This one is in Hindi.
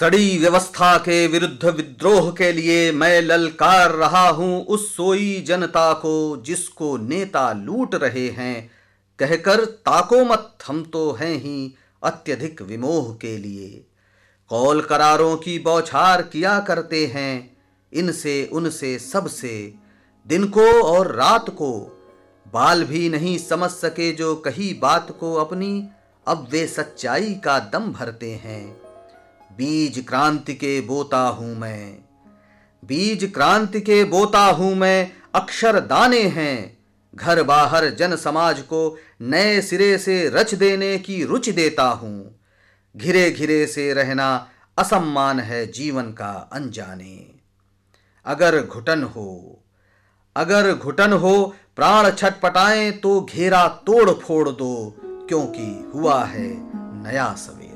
सड़ी व्यवस्था के विरुद्ध विद्रोह के लिए मैं ललकार रहा हूँ उस सोई जनता को जिसको नेता लूट रहे हैं। कहकर, ताको मत, हम तो हैं ही अत्यधिक विमोह के लिए। कौल करारों की बौछार किया करते हैं, इनसे, उनसे, सबसे। दिन को और रात को, बाल भी नहीं समझ सके जो कही बात को अपनी, अब वे सच्चाई का दम भरते हैं। बीज क्रांति के बोता हूँ मैं। बीज क्रांति के बोता हूँ मैं, अक्षर दाने हैं। घर बाहर जन समाज को नए सिरे से रच देने की रुचि देता हूँ। घिरे घिरे से रहना असम्मान है जीवन का अनजाने। अगर घुटन हो, अगर घुटन हो, प्राण छटपटाएँ तो घेरा तोड़ फोड़ दो, क्योंकि हुआ है नया समय